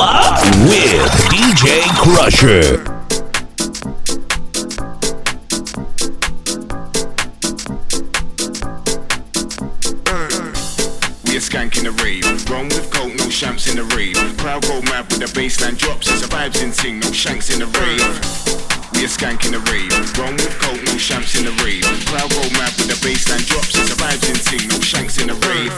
club with DJ Crusher. We're skanking the rave. Run with coke, no shamps in the rave. Crowd go mad with the baseline drops. It's a vibes in ting, no shanks in the rave. We're skanking the rave. Run with coke, no shamps in the rave. Crowd go mad with the baseline drops. It's a vibes in ting, no shanks in the rave.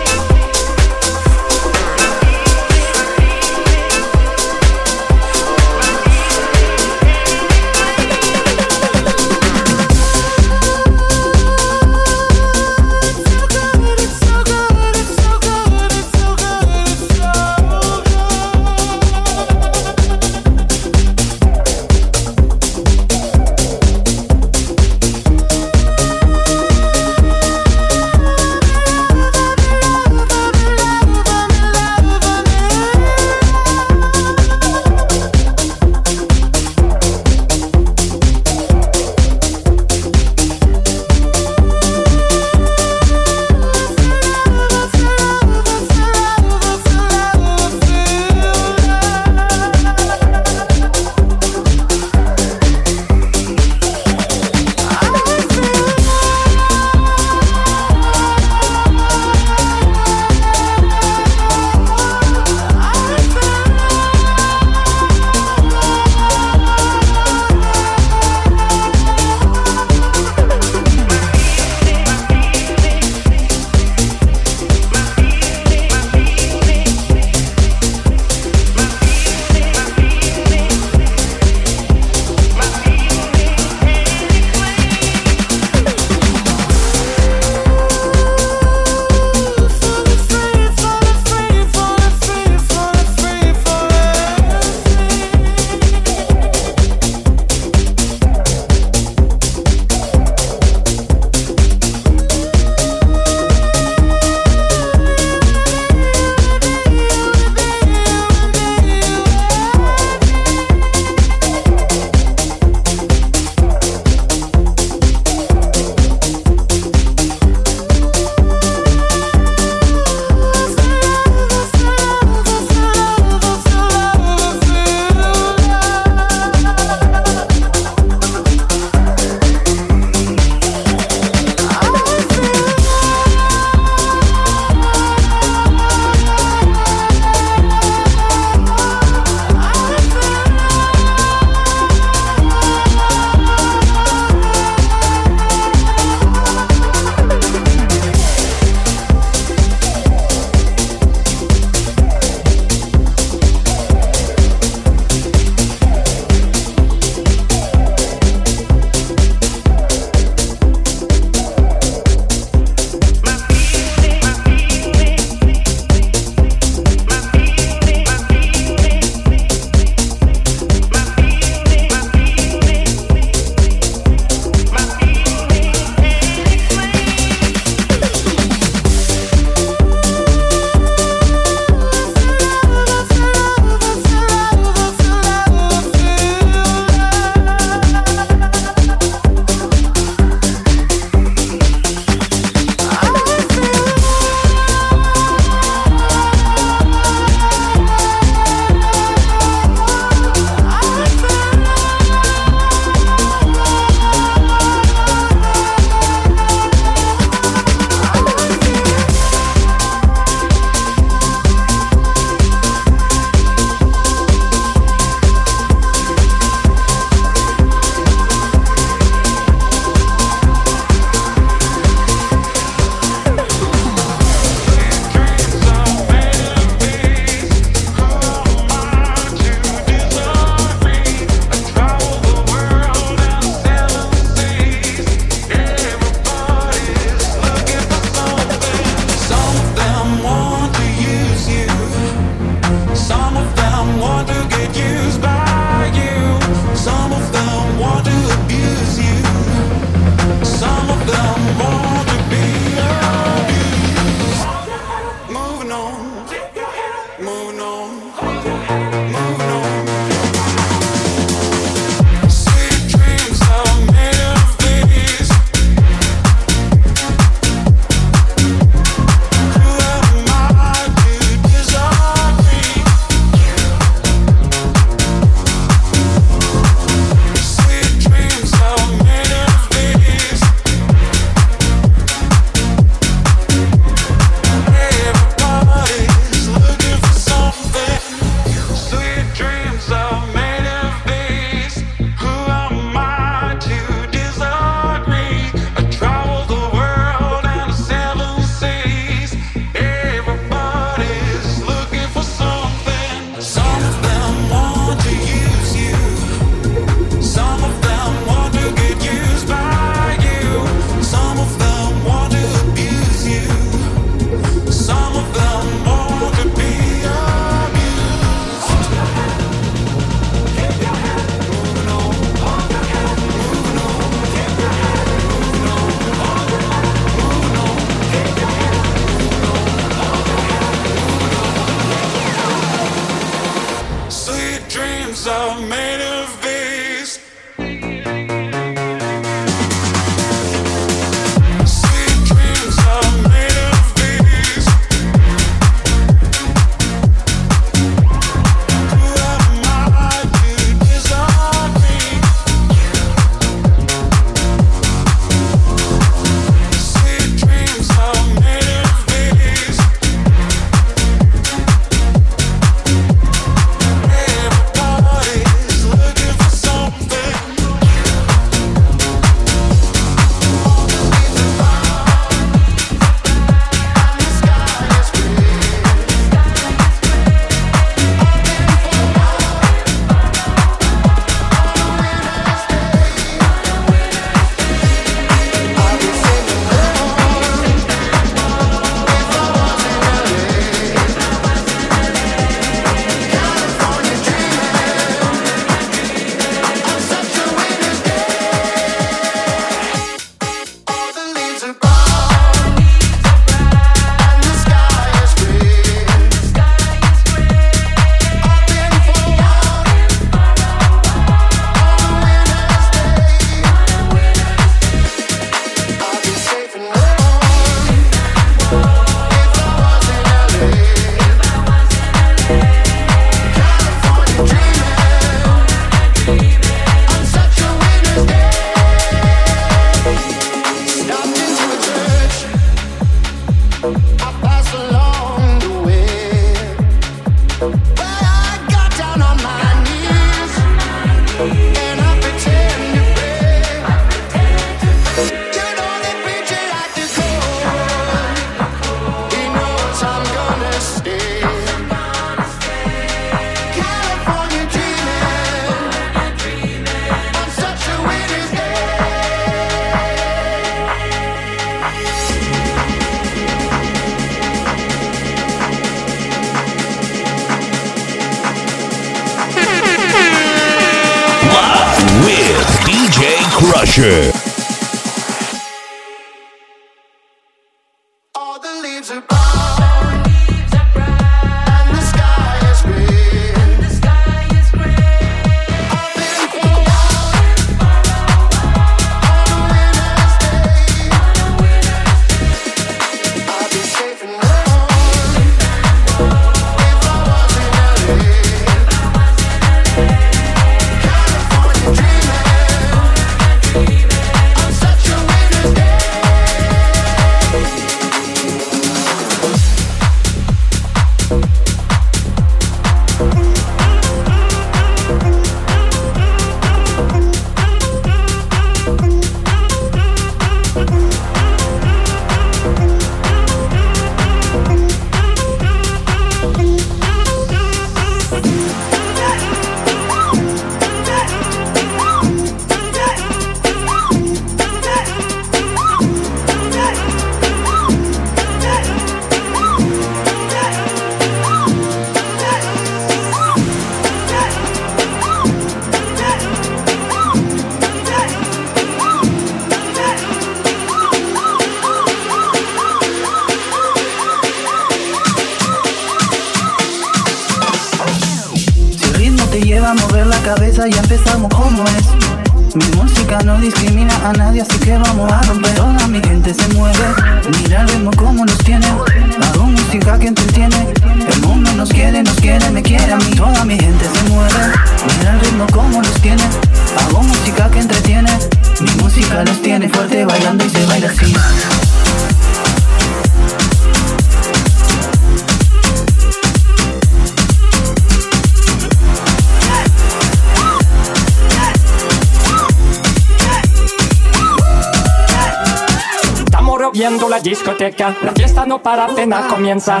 La fiesta no para, apenas comienza.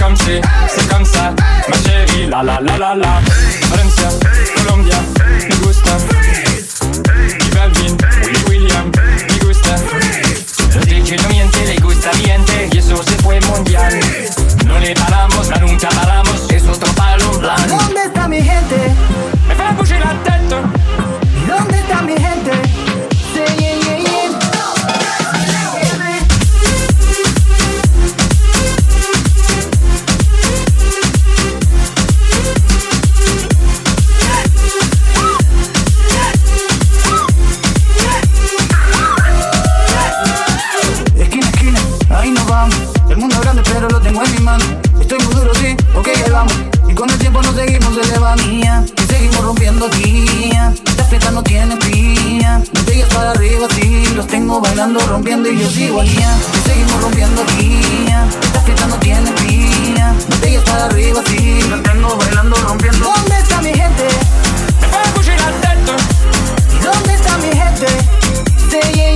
Comme si, c'est comme ça, ma chérie, la la la la la. Francia, Colombia, me gusta. Y Balvin, William, me gusta. Los DJ no miente, le gusta miente, y eso se fue mundial. en mi mano. Estoy muy duro, sí, ok, ahí vamos. Y con el tiempo nos seguimos elevando. Y seguimos rompiendo aquí. Esta fiesta no tiene pía. Botellas para arriba, sí. Los tengo bailando, rompiendo y yo sigo aquí. Y seguimos rompiendo aquí. Esta fiesta no tiene pía. Botellas para arriba, sí. Los tengo bailando, rompiendo. ¿Dónde está mi gente? Me al dónde está mi gente? Sí,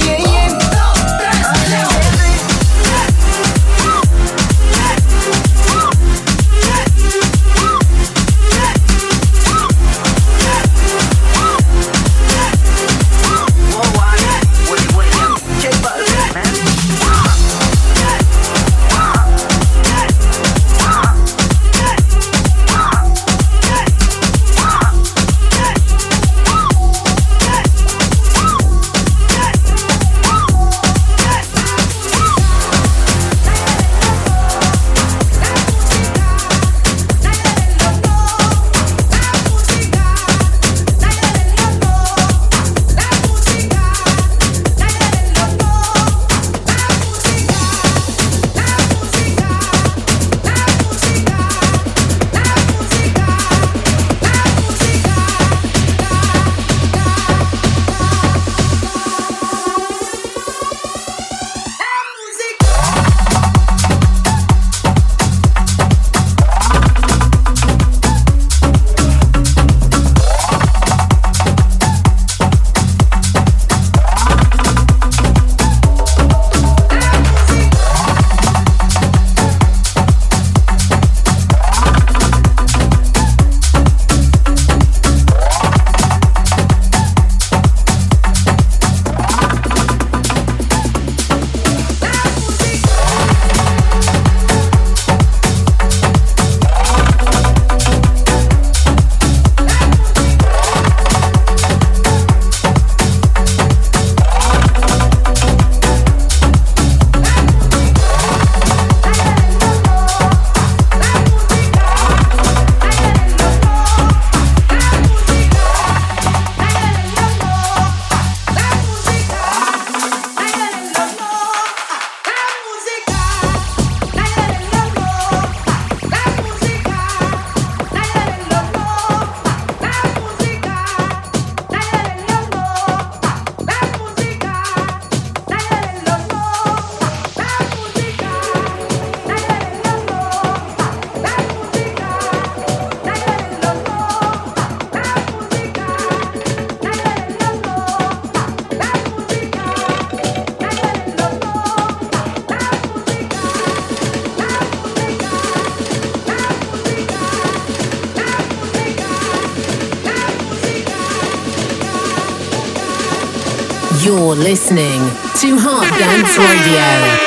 listening to Hot Dance Radio.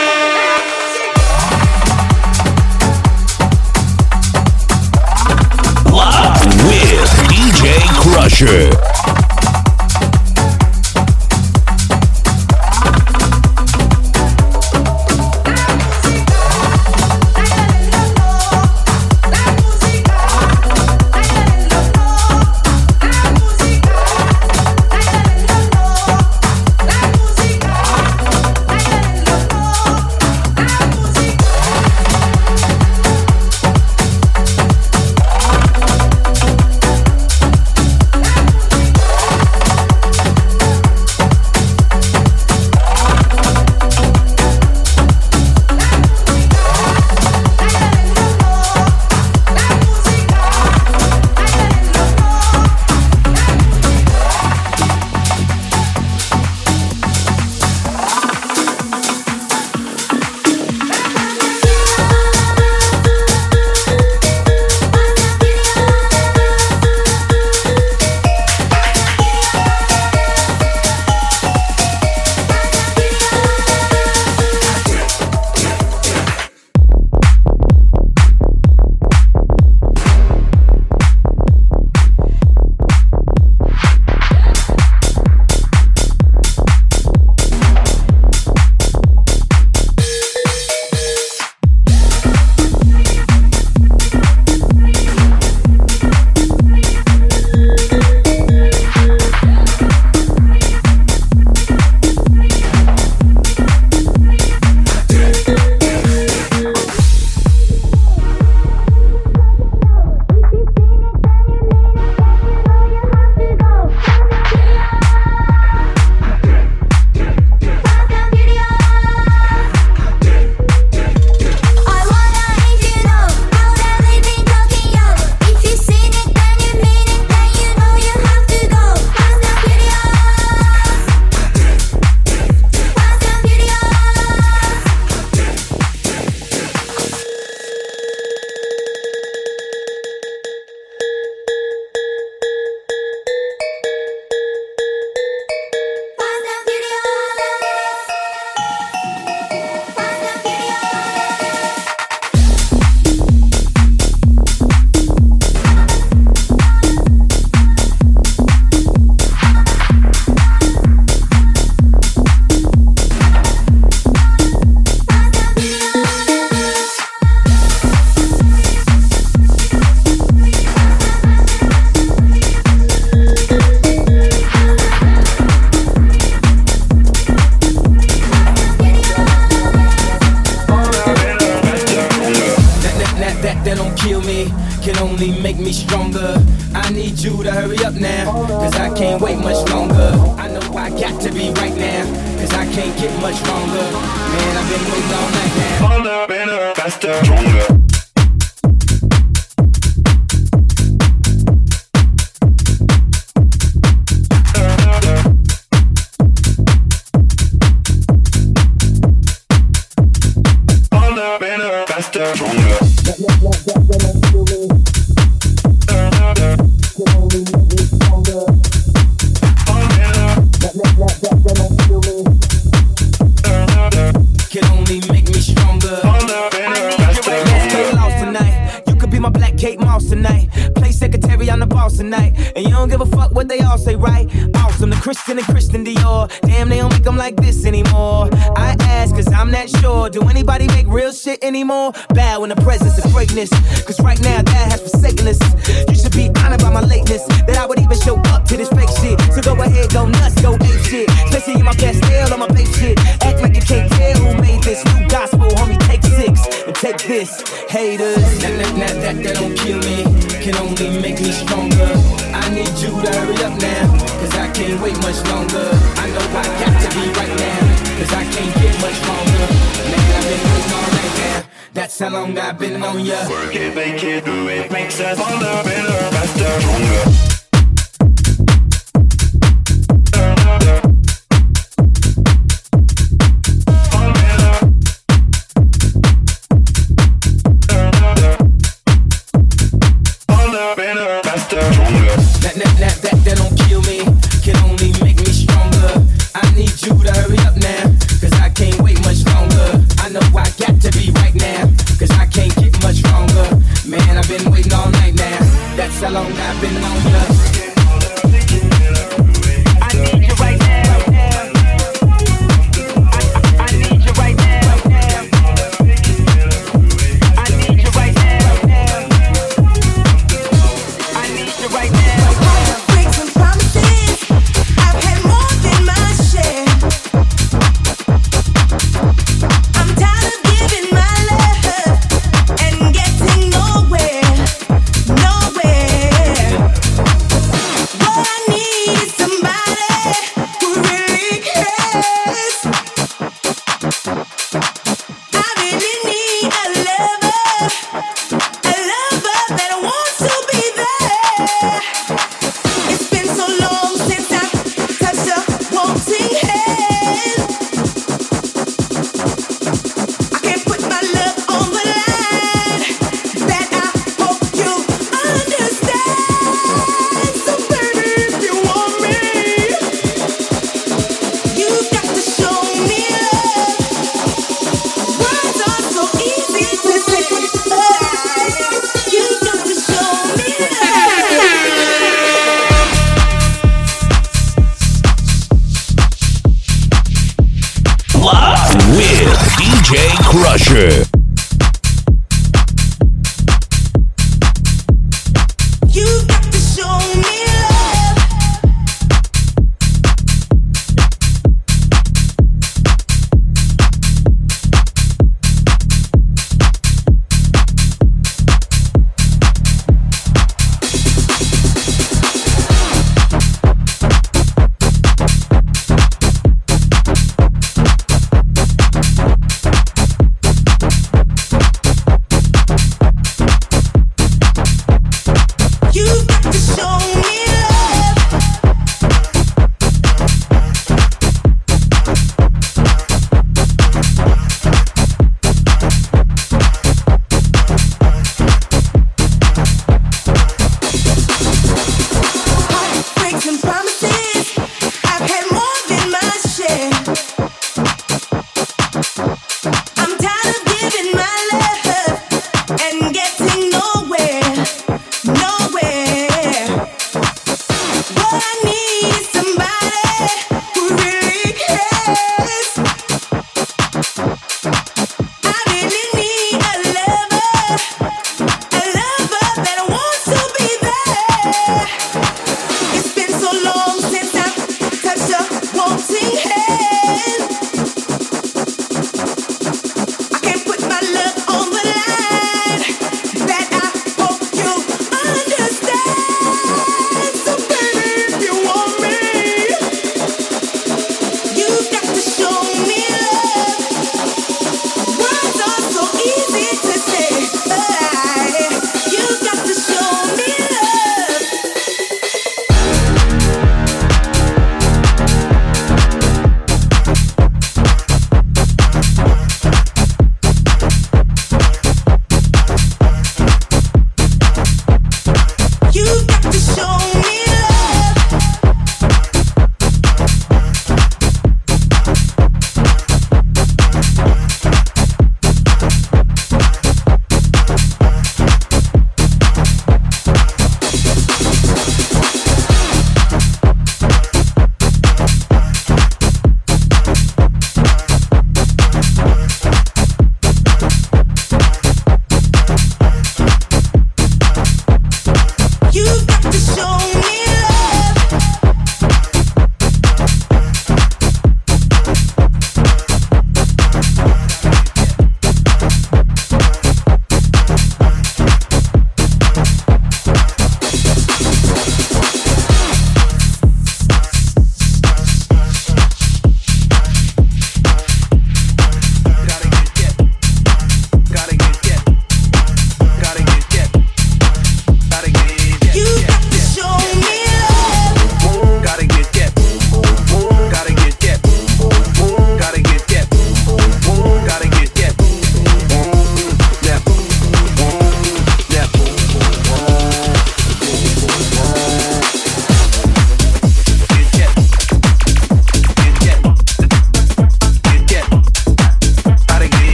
That, that, that, that, that don't kill me, can only make me stronger. I need you to hurry up now, cause I can't wait much longer. I know I got to be right now, cause I can't get much longer. Man, I've been waiting all right now. That's how long I've been on ya. Work it, make it, do it, makes us stronger, better, faster, stronger.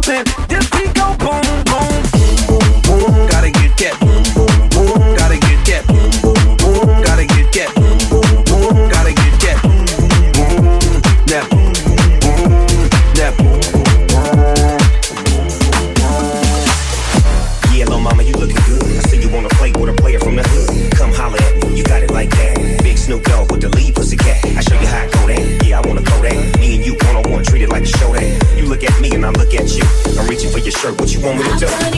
jumping. This beat you want me to do?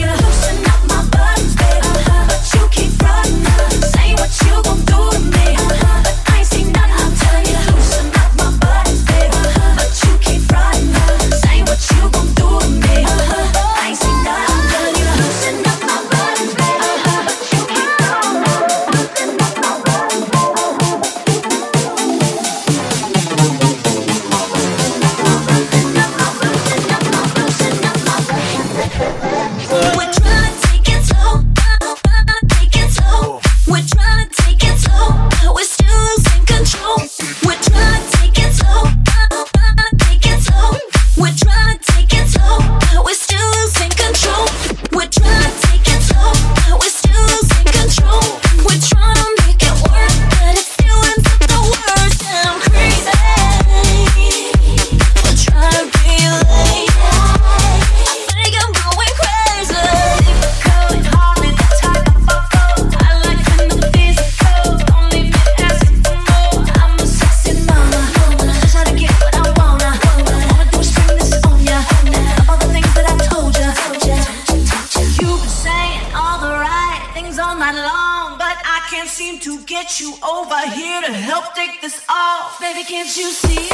seem to get you over here to help take this off. Baby, can't you see?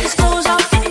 This goes off.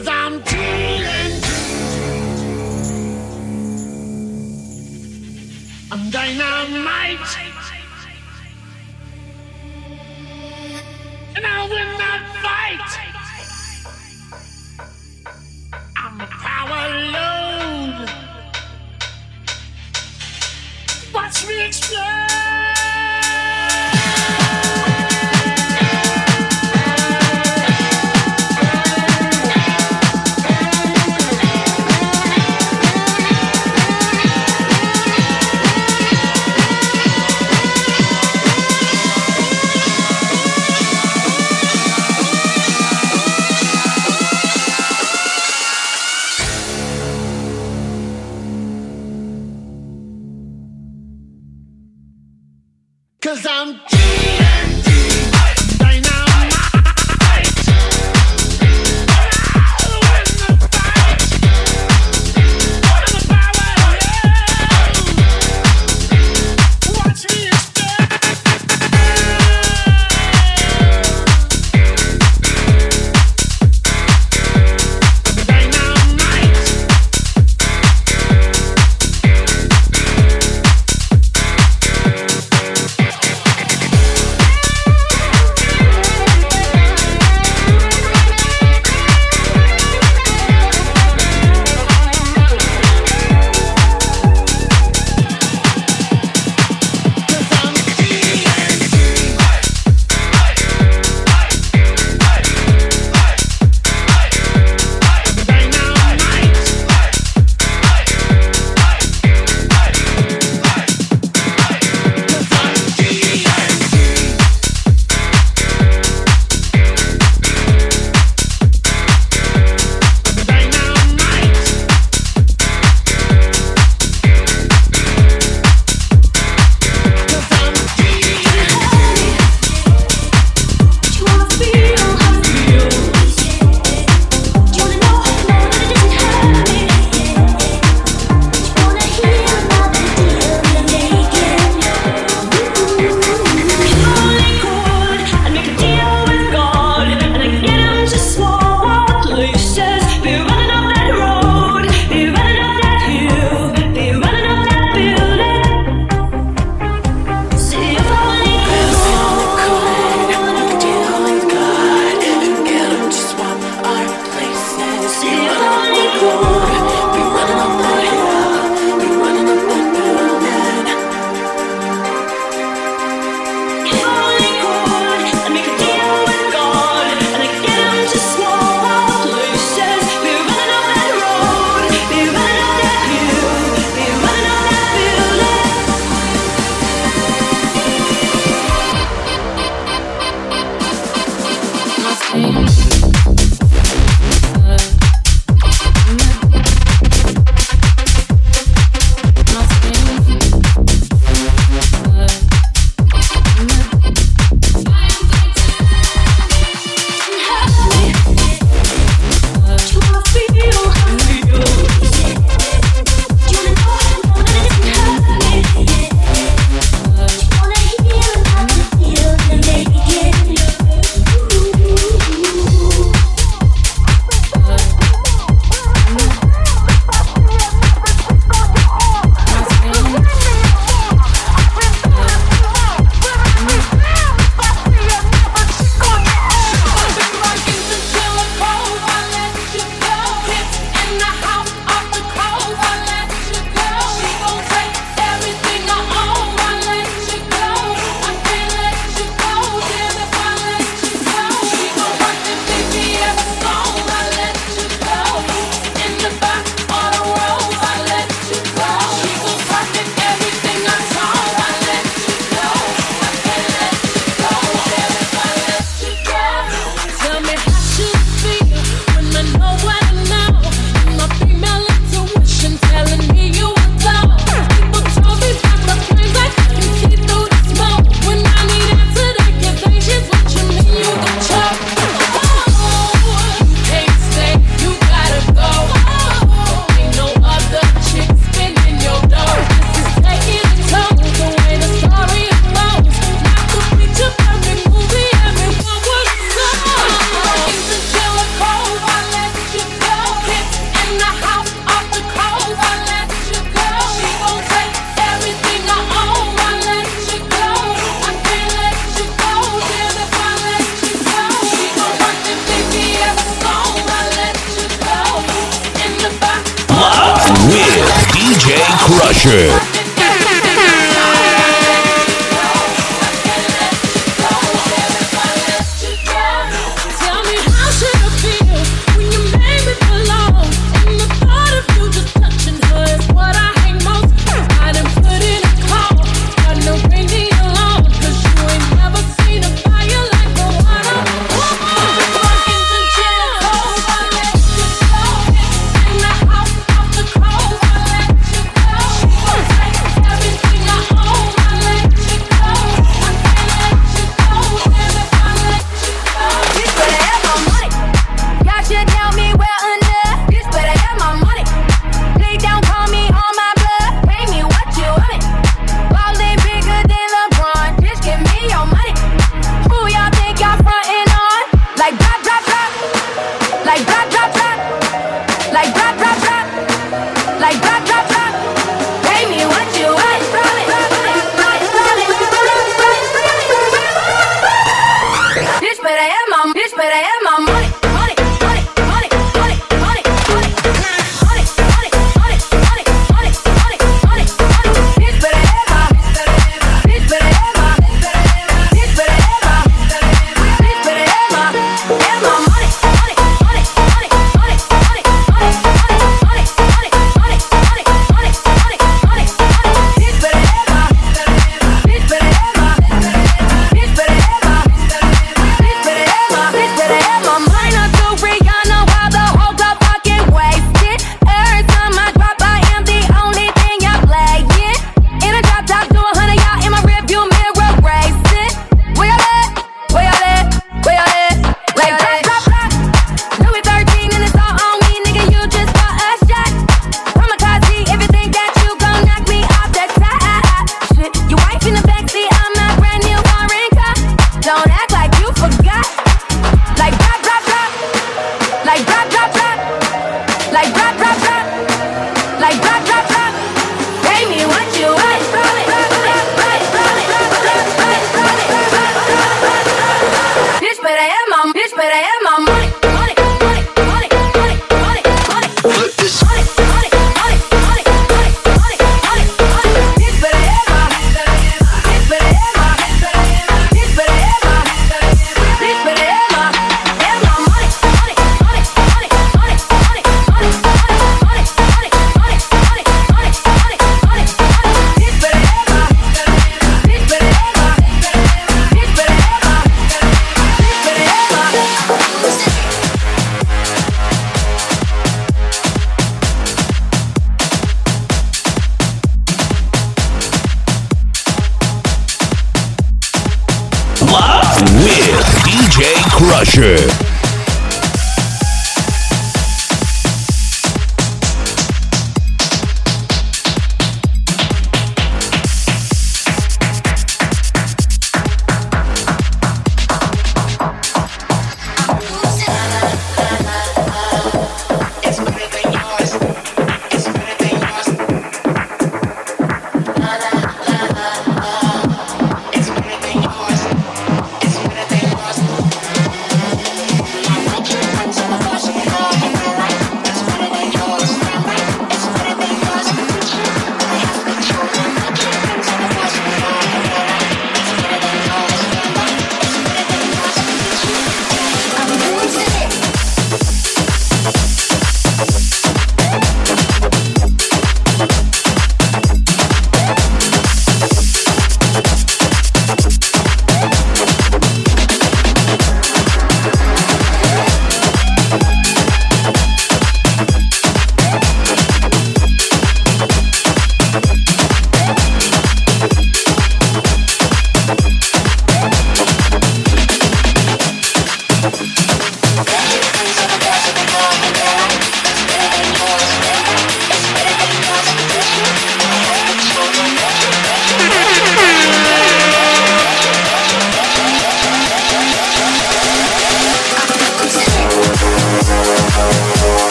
Cause I'm team.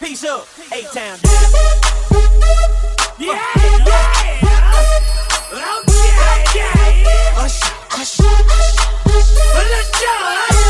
Peace up, A-Town. Yeah, yeah. Okay, yeah. Hush, hush, hush. Well, let's go.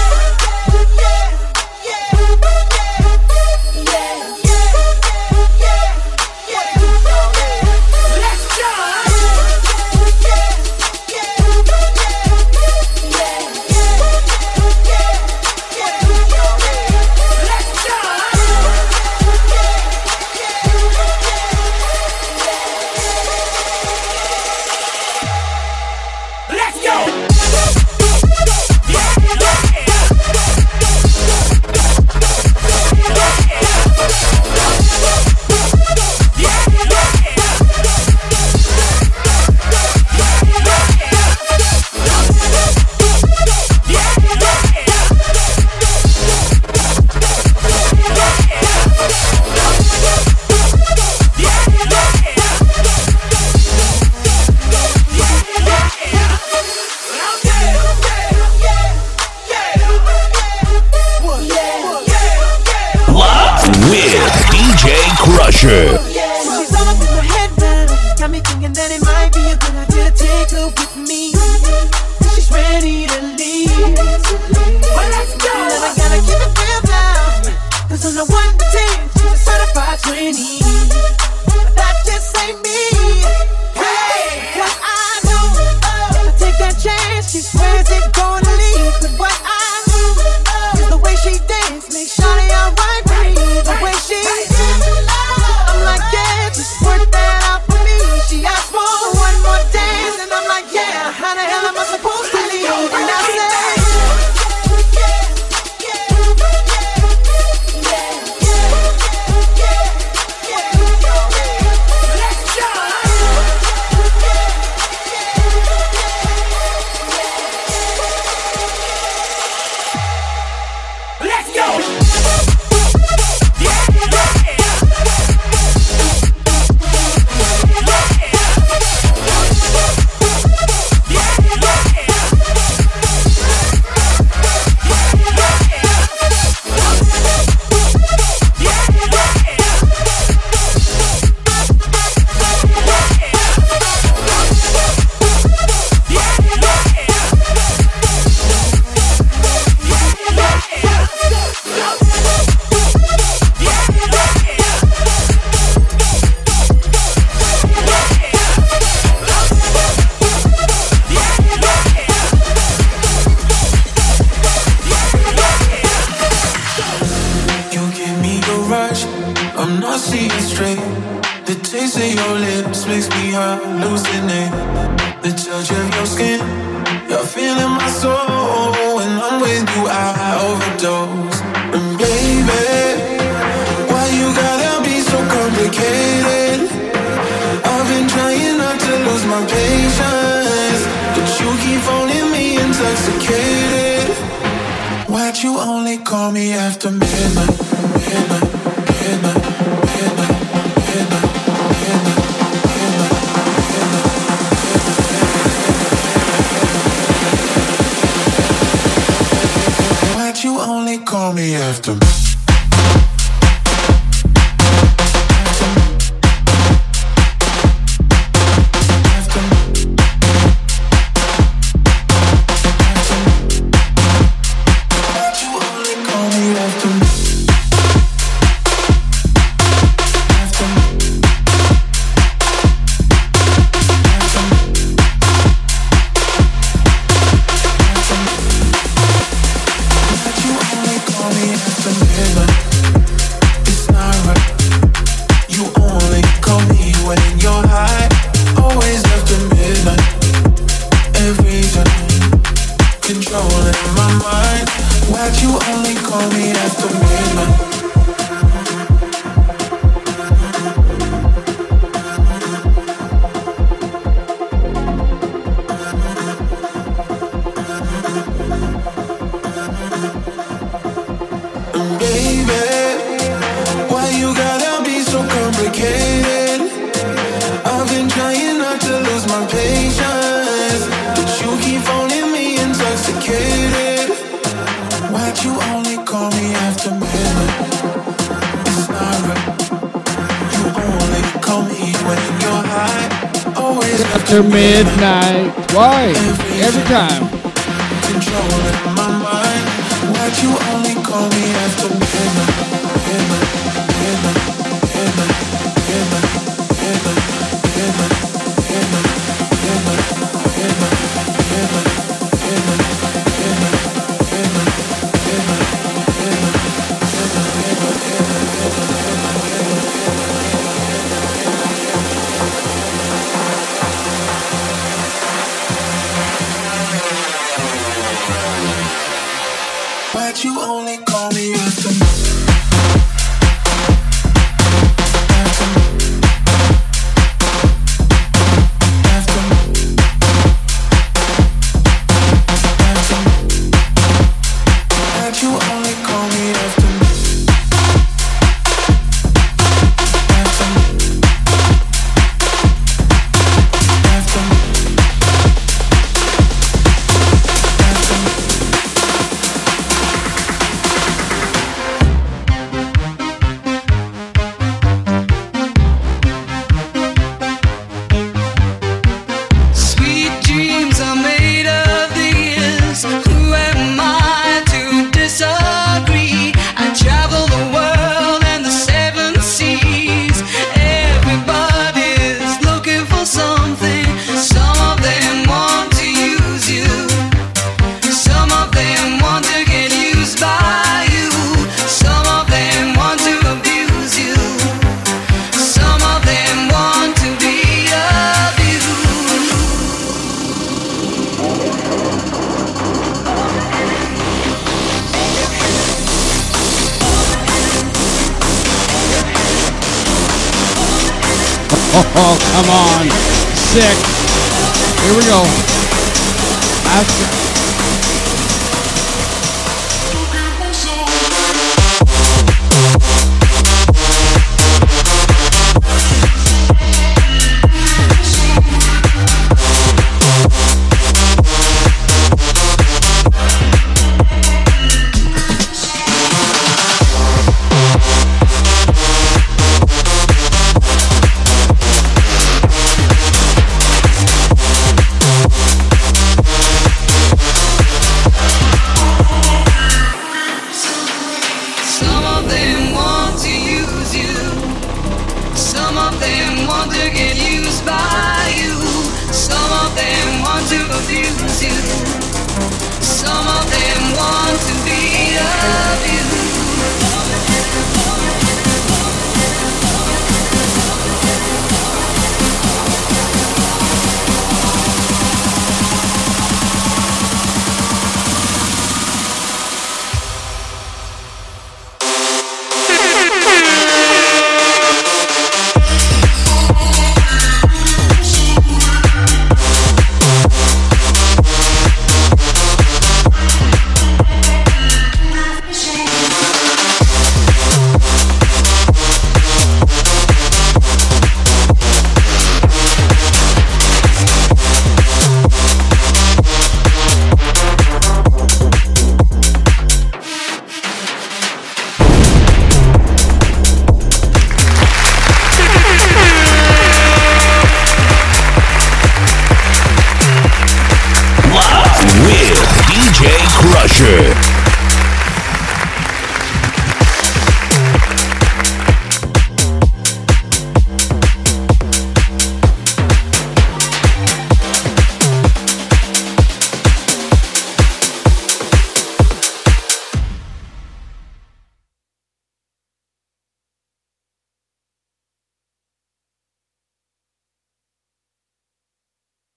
Why'd you only call me after